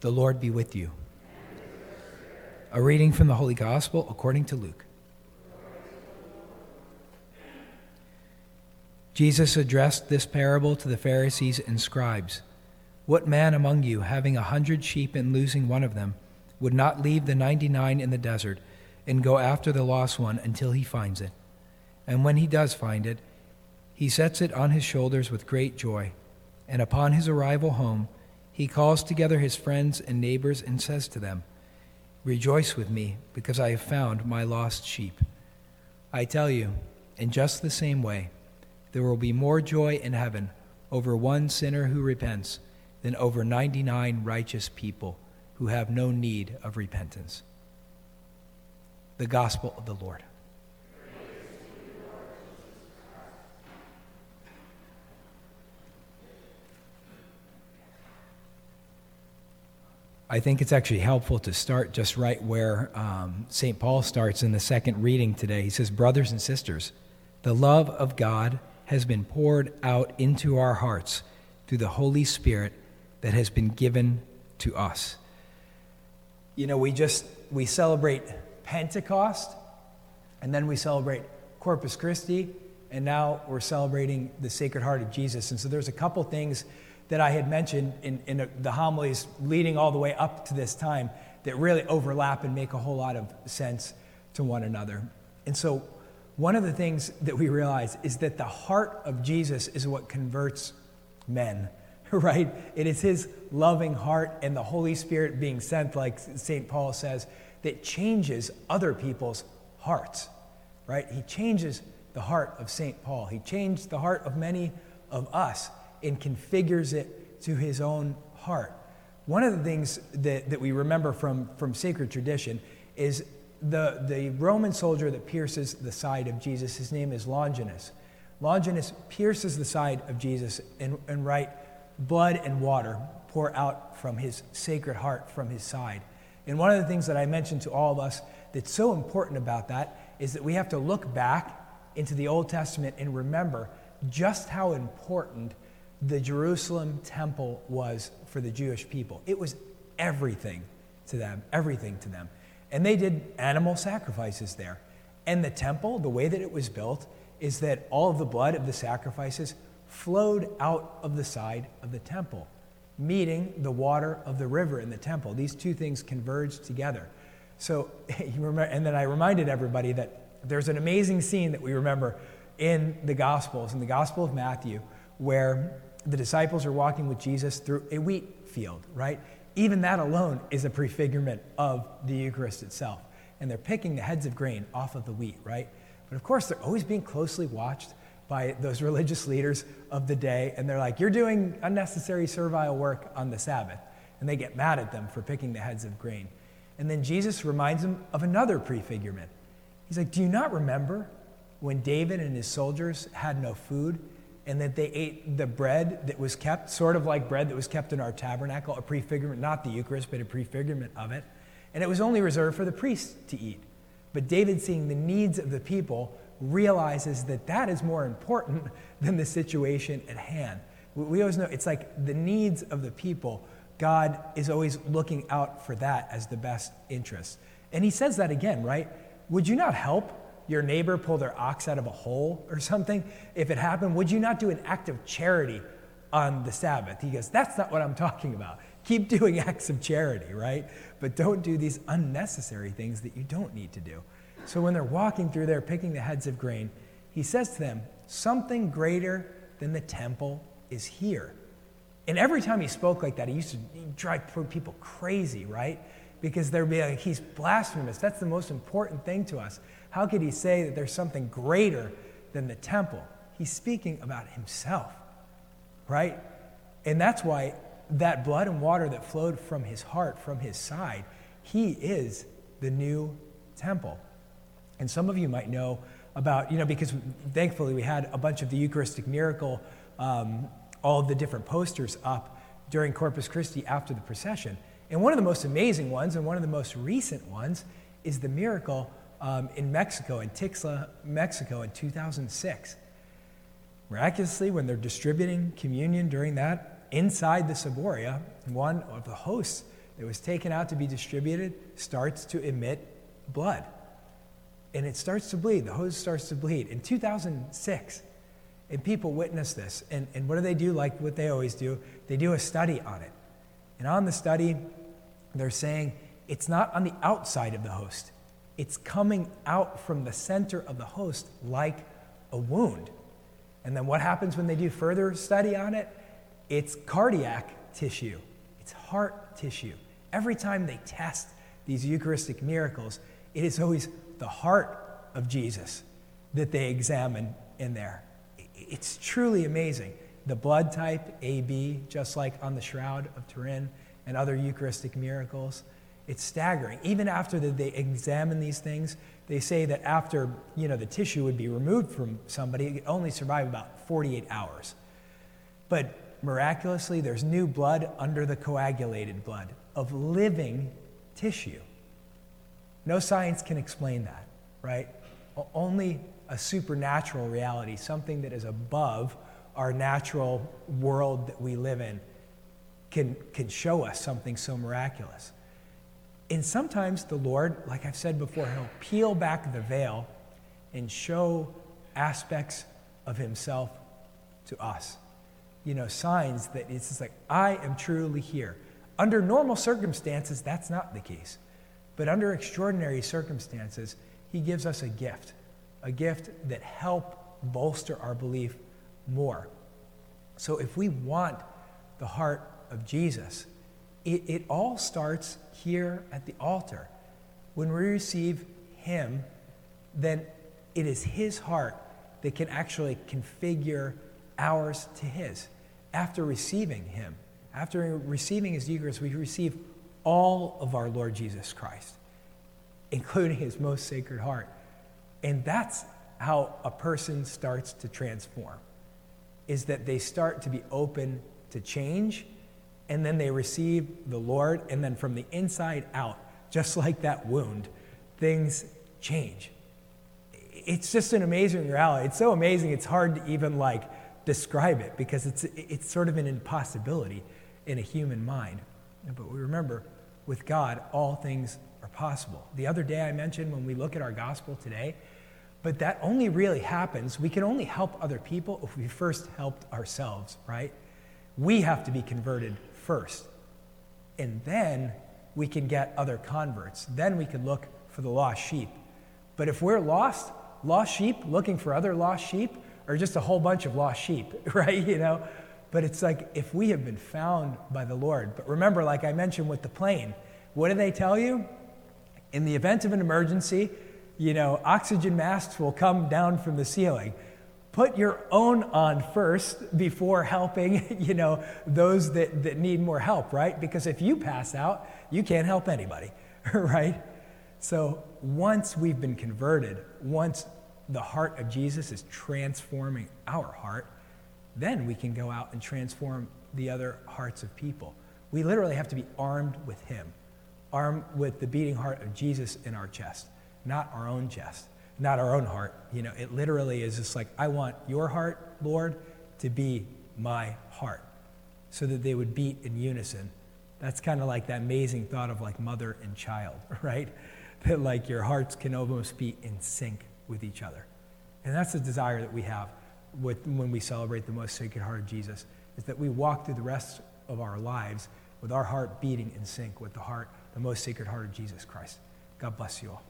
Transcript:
The Lord be with you. A reading from the Holy Gospel according to Luke. Jesus addressed this parable to the Pharisees and scribes. What man among you, having a hundred sheep and losing one of them, would not leave the ninety nine in the desert and go after the lost one until he finds it? And when he does find it, he sets it on his shoulders with great joy. And upon his arrival home, he calls together his friends and neighbors and says to them, Rejoice with me, because I have found my lost sheep. I tell you, in just the same way, there will be more joy in heaven over one sinner who repents than over 99 righteous people who have no need of repentance. The Gospel of the Lord. I think it's actually helpful to start just right where um, St. Paul starts in the second reading today. He says, Brothers and sisters, the love of God has been poured out into our hearts through the Holy Spirit that has been given to us. You know, we just we celebrate Pentecost and then we celebrate Corpus Christi and now we're celebrating the Sacred Heart of Jesus. And so there's a couple things that I had mentioned in, in the homilies leading all the way up to this time that really overlap and make a whole lot of sense to one another. And so, one of the things that we realize is that the heart of Jesus is what converts men, right? It is his loving heart and the Holy Spirit being sent, like St. Paul says, that changes other people's hearts, right? He changes the heart of St. Paul. He changed the heart of many of us and configures it to his own heart. One of the things that, that we remember from, from sacred tradition is the, the Roman soldier that pierces the side of Jesus. His name is Longinus. Longinus pierces the side of Jesus and, and right, blood and water pour out from his sacred heart from his side. And one of the things that I mentioned to all of us that's so important about that is that we have to look back into the Old Testament and remember just how important the Jerusalem temple was for the Jewish people. It was everything to them, everything to them. And they did animal sacrifices there. And the temple, the way that it was built, is that all of the blood of the sacrifices flowed out of the side of the temple, meeting the water of the river in the temple. These two things converged together. So, remember, and then I reminded everybody that there's an amazing scene that we remember in the Gospels, in the Gospel of Matthew, where the disciples are walking with Jesus through a wheat field, right? Even that alone is a prefigurement of the Eucharist itself. And they're picking the heads of grain off of the wheat, right? But of course, they're always being closely watched by those religious leaders of the day. And they're like, You're doing unnecessary servile work on the Sabbath. And they get mad at them for picking the heads of grain. And then Jesus reminds them of another prefigurement. He's like, Do you not remember when David and his soldiers had no food and that they ate the bread that was kept, sort of like bread that was kept in our tabernacle, a prefigurement, not the Eucharist, but a prefigurement of it. And it was only reserved for the priests to eat. But David, seeing the needs of the people, realizes that that is more important than the situation at hand. We always know it's like the needs of the people, God is always looking out for that as the best interest. And he says that again, right? Would you not help your neighbor pull their ox out of a hole or something, if it happened, would you not do an act of charity on the Sabbath? He goes, That's not what I'm talking about. Keep doing acts of charity, right? But don't do these unnecessary things that you don't need to do. So when they're walking through there picking the heads of grain, he says to them, Something greater than the temple is here. And every time he spoke like that, he used to drive people crazy, right? Because they'd be like, he's blasphemous. That's the most important thing to us. How could he say that there's something greater than the temple? He's speaking about himself, right? And that's why that blood and water that flowed from his heart, from his side, he is the new temple. And some of you might know about, you know, because thankfully we had a bunch of the Eucharistic miracle, um, all the different posters up during Corpus Christi after the procession. And one of the most amazing ones, and one of the most recent ones, is the miracle um, in Mexico, in Tixtla, Mexico, in 2006. Miraculously, when they're distributing communion during that, inside the Ciboria, one of the hosts that was taken out to be distributed starts to emit blood. And it starts to bleed. The hose starts to bleed. In 2006, and people witness this. And, and what do they do? Like what they always do, they do a study on it. And on the study, they're saying it's not on the outside of the host, it's coming out from the center of the host like a wound. And then what happens when they do further study on it? It's cardiac tissue, it's heart tissue. Every time they test these Eucharistic miracles, it is always the heart of Jesus that they examine in there. It's truly amazing. The blood type, AB, just like on the Shroud of Turin and other Eucharistic miracles. It's staggering. Even after they examine these things, they say that after you know, the tissue would be removed from somebody, it only survive about 48 hours. But miraculously, there's new blood under the coagulated blood of living tissue. No science can explain that, right? Only a supernatural reality, something that is above our natural world that we live in, can, can show us something so miraculous. And sometimes the Lord, like I've said before, He'll peel back the veil and show aspects of Himself to us. You know, signs that it's just like, I am truly here. Under normal circumstances, that's not the case. But under extraordinary circumstances, He gives us a gift, a gift that help bolster our belief more. So if we want the heart of Jesus, it, it all starts here at the altar. When we receive Him, then it is His heart that can actually configure ours to His. After receiving Him, after receiving His Eucharist, we receive all of our Lord Jesus Christ, including His most sacred heart. And that's how a person starts to transform, is that they start to be open to change and then they receive the Lord, and then from the inside out, just like that wound, things change. It's just an amazing reality. It's so amazing, it's hard to even like describe it because it's, it's sort of an impossibility in a human mind. But we remember, with God, all things are possible. The other day I mentioned when we look at our gospel today, but that only really happens, we can only help other people if we first helped ourselves, right? We have to be converted first. And then we can get other converts. Then we can look for the lost sheep. But if we're lost, lost sheep looking for other lost sheep are just a whole bunch of lost sheep, right? You know? But it's like if we have been found by the Lord. But remember, like I mentioned with the plane, what do they tell you? In the event of an emergency, you know, oxygen masks will come down from the ceiling put your own on first before helping you know those that, that need more help right? Because if you pass out you can't help anybody right? So once we've been converted once the heart of jesus is transforming our heart then we can go out and transform the other hearts of people. We literally have to be armed with him armed with the beating heart of jesus in our chest not our own chest not our own heart. You know, it literally is just like, I want your heart, Lord, to be my heart, so that they would beat in unison. That's kind of like that amazing thought of like mother and child, right? That like your hearts can almost be in sync with each other. And that's the desire that we have with, when we celebrate the most sacred heart of Jesus, is that we walk through the rest of our lives with our heart beating in sync with the heart, the most sacred heart of Jesus Christ. God bless you all.